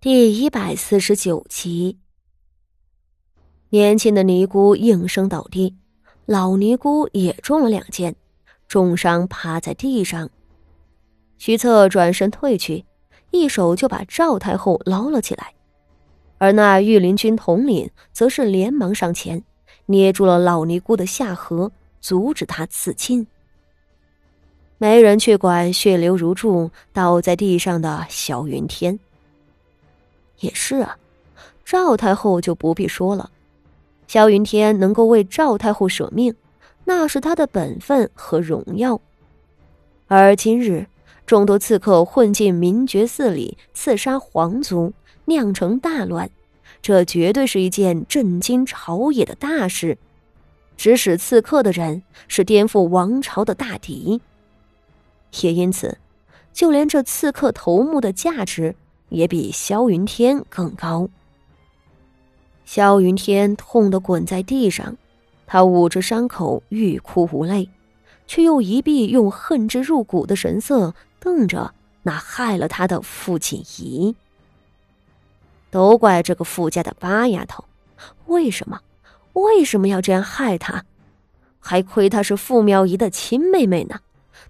第一百四十九集，年轻的尼姑应声倒地，老尼姑也中了两箭，重伤趴在地上。徐策转身退去，一手就把赵太后捞了起来，而那御林军统领则是连忙上前，捏住了老尼姑的下颌，阻止她刺亲。没人去管血流如注倒在地上的萧云天。也是啊，赵太后就不必说了。萧云天能够为赵太后舍命，那是他的本分和荣耀。而今日众多刺客混进明觉寺里刺杀皇族，酿成大乱，这绝对是一件震惊朝野的大事。指使刺客的人是颠覆王朝的大敌，也因此，就连这刺客头目的价值。也比萧云天更高。萧云天痛得滚在地上，他捂着伤口欲哭无泪，却又一闭用恨之入骨的神色瞪着那害了他的傅锦仪。都怪这个傅家的八丫头，为什么？为什么要这样害他？还亏她是傅妙仪的亲妹妹呢，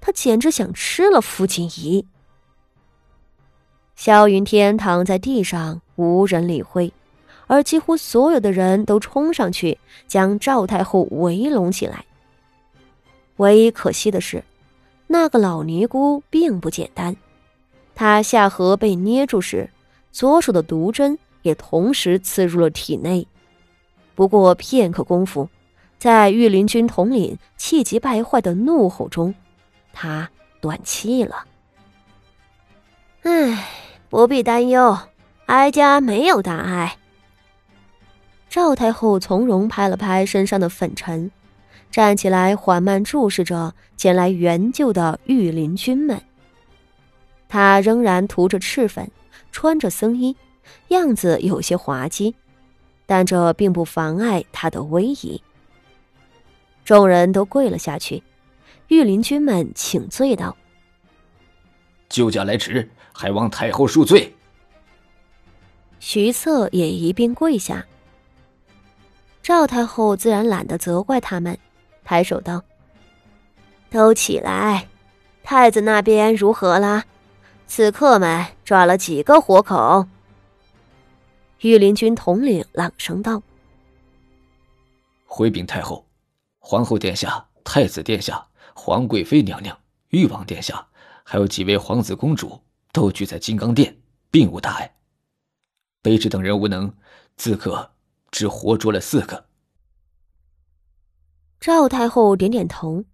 他简直想吃了傅锦仪。萧云天躺在地上，无人理会，而几乎所有的人都冲上去将赵太后围拢起来。唯一可惜的是，那个老尼姑并不简单，她下颌被捏住时，左手的毒针也同时刺入了体内。不过片刻功夫，在御林军统领气急败坏的怒吼中，他断气了。唉。不必担忧，哀家没有大碍。赵太后从容拍了拍身上的粉尘，站起来，缓慢注视着前来援救的御林军们。她仍然涂着赤粉，穿着僧衣，样子有些滑稽，但这并不妨碍她的威仪。众人都跪了下去，御林军们请罪道：“救驾来迟。”还望太后恕罪。徐策也一并跪下。赵太后自然懒得责怪他们，抬手道：“都起来，太子那边如何了？刺客们抓了几个活口？”御林军统领朗声道：“回禀太后，皇后殿下、太子殿下、皇贵妃娘娘、誉王殿下，还有几位皇子公主。”都聚在金刚殿，并无大碍。卑职等人无能，自个只活捉了四个。赵太后点点头，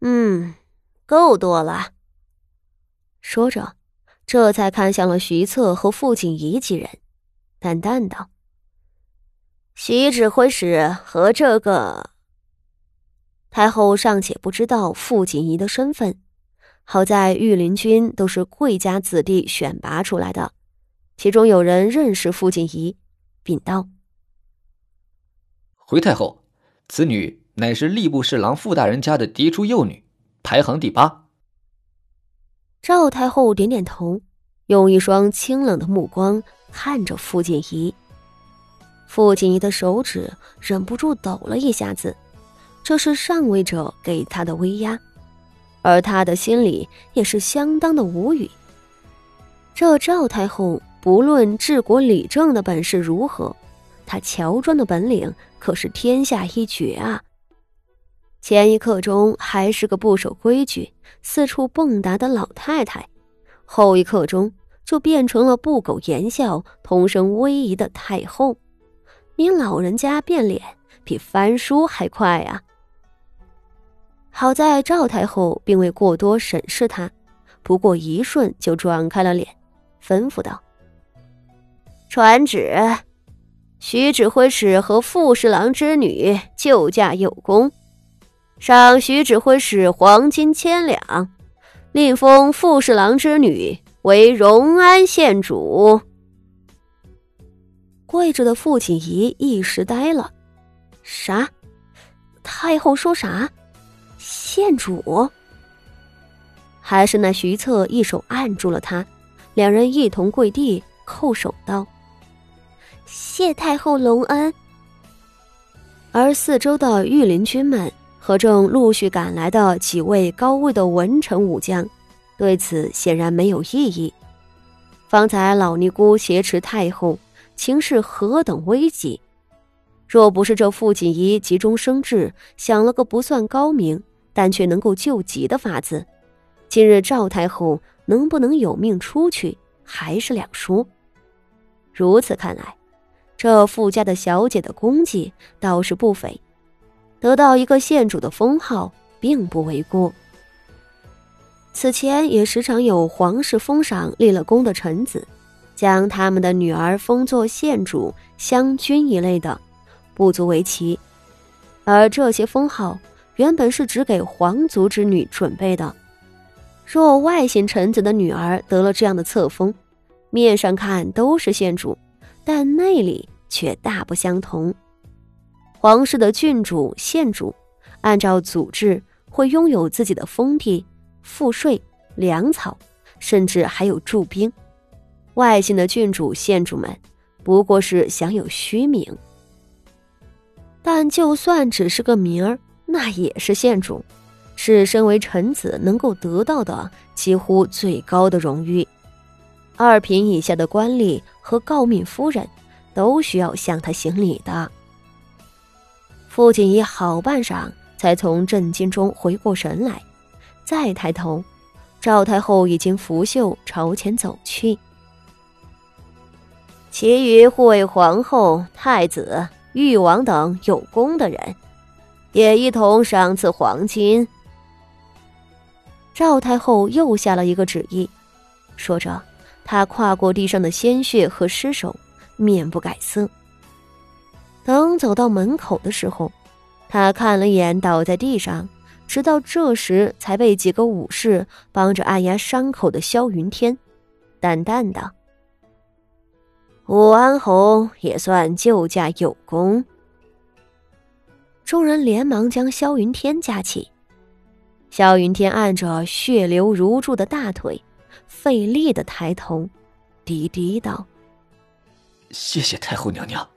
嗯，够多了。说着，这才看向了徐策和傅锦仪几人，淡淡道：“徐指挥使和这个太后尚且不知道傅锦仪的身份。”好在御林军都是贵家子弟选拔出来的，其中有人认识傅锦仪，禀道：“回太后，此女乃是吏部侍郎傅大人家的嫡出幼女，排行第八。”赵太后点点头，用一双清冷的目光看着傅锦仪。傅锦仪的手指忍不住抖了一下子，这是上位者给她的威压。而他的心里也是相当的无语。这赵太后不论治国理政的本事如何，她乔装的本领可是天下一绝啊！前一刻钟还是个不守规矩、四处蹦跶的老太太，后一刻钟就变成了不苟言笑、通声威仪的太后。您老人家变脸比翻书还快啊！好在赵太后并未过多审视他，不过一瞬就转开了脸，吩咐道：“传旨，徐指挥使和傅侍郎之女救驾有功，赏徐指挥使黄金千两，另封傅侍郎之女为荣安县主。”跪着的傅锦仪一时呆了：“啥？太后说啥？”县主，还是那徐策一手按住了他，两人一同跪地，叩首道：“谢太后隆恩。”而四周的御林军们和正陆续赶来的几位高位的文臣武将，对此显然没有异议。方才老尼姑挟持太后，情势何等危急！若不是这傅锦仪急中生智，想了个不算高明，但却能够救急的法子，今日赵太后能不能有命出去，还是两说。如此看来。这富家的小姐的功绩倒是不菲，得到一个县主的封号并不为过。此前也时常有皇室封赏立了功的臣子，将他们的女儿封作县主、湘君一类的，不足为奇。而这些封号原本是只给皇族之女准备的，若外姓臣子的女儿得了这样的册封，面上看都是县主。但内里却大不相同。皇室的郡主、县主，按照祖制会拥有自己的封地、赋税、粮草，甚至还有驻兵。外姓的郡主、县主们，不过是享有虚名。但就算只是个名儿，那也是县主，是身为臣子能够得到的几乎最高的荣誉。二品以下的官吏和诰命夫人，都需要向他行礼的。父亲已好半晌才从震惊中回过神来，再抬头，赵太后已经拂袖朝前走去。其余护卫皇后、太子、誉王等有功的人，也一同赏赐黄金。赵太后又下了一个旨意，说着。她跨过地上的鲜血和尸首，面不改色。等走到门口的时候，他看了眼倒在地上，直到这时才被几个武士帮着按压伤口的萧云天，淡淡的：“武安侯也算救驾有功。”众人连忙将萧云天架起，萧云天按着血流如注的大腿。费力的抬头，低低道：“谢谢太后娘娘。”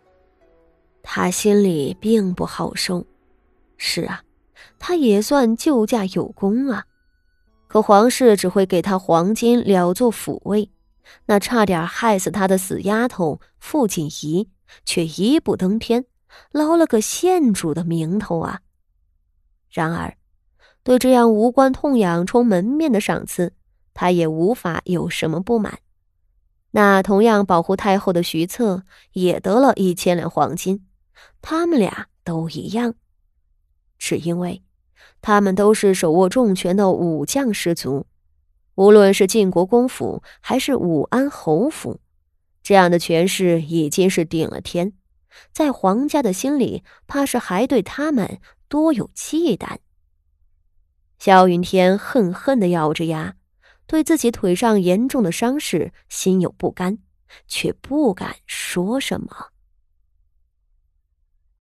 他心里并不好受。是啊，他也算救驾有功啊。可皇室只会给他黄金了作抚慰，那差点害死他的死丫头傅锦仪，却一步登天，捞了个县主的名头啊。然而，对这样无关痛痒、充门面的赏赐。他也无法有什么不满。那同样保护太后的徐策也得了一千两黄金，他们俩都一样，只因为他们都是手握重权的武将士族，无论是晋国公府还是武安侯府，这样的权势已经是顶了天，在皇家的心里，怕是还对他们多有忌惮。萧云天恨恨的咬着牙。对自己腿上严重的伤势心有不甘，却不敢说什么。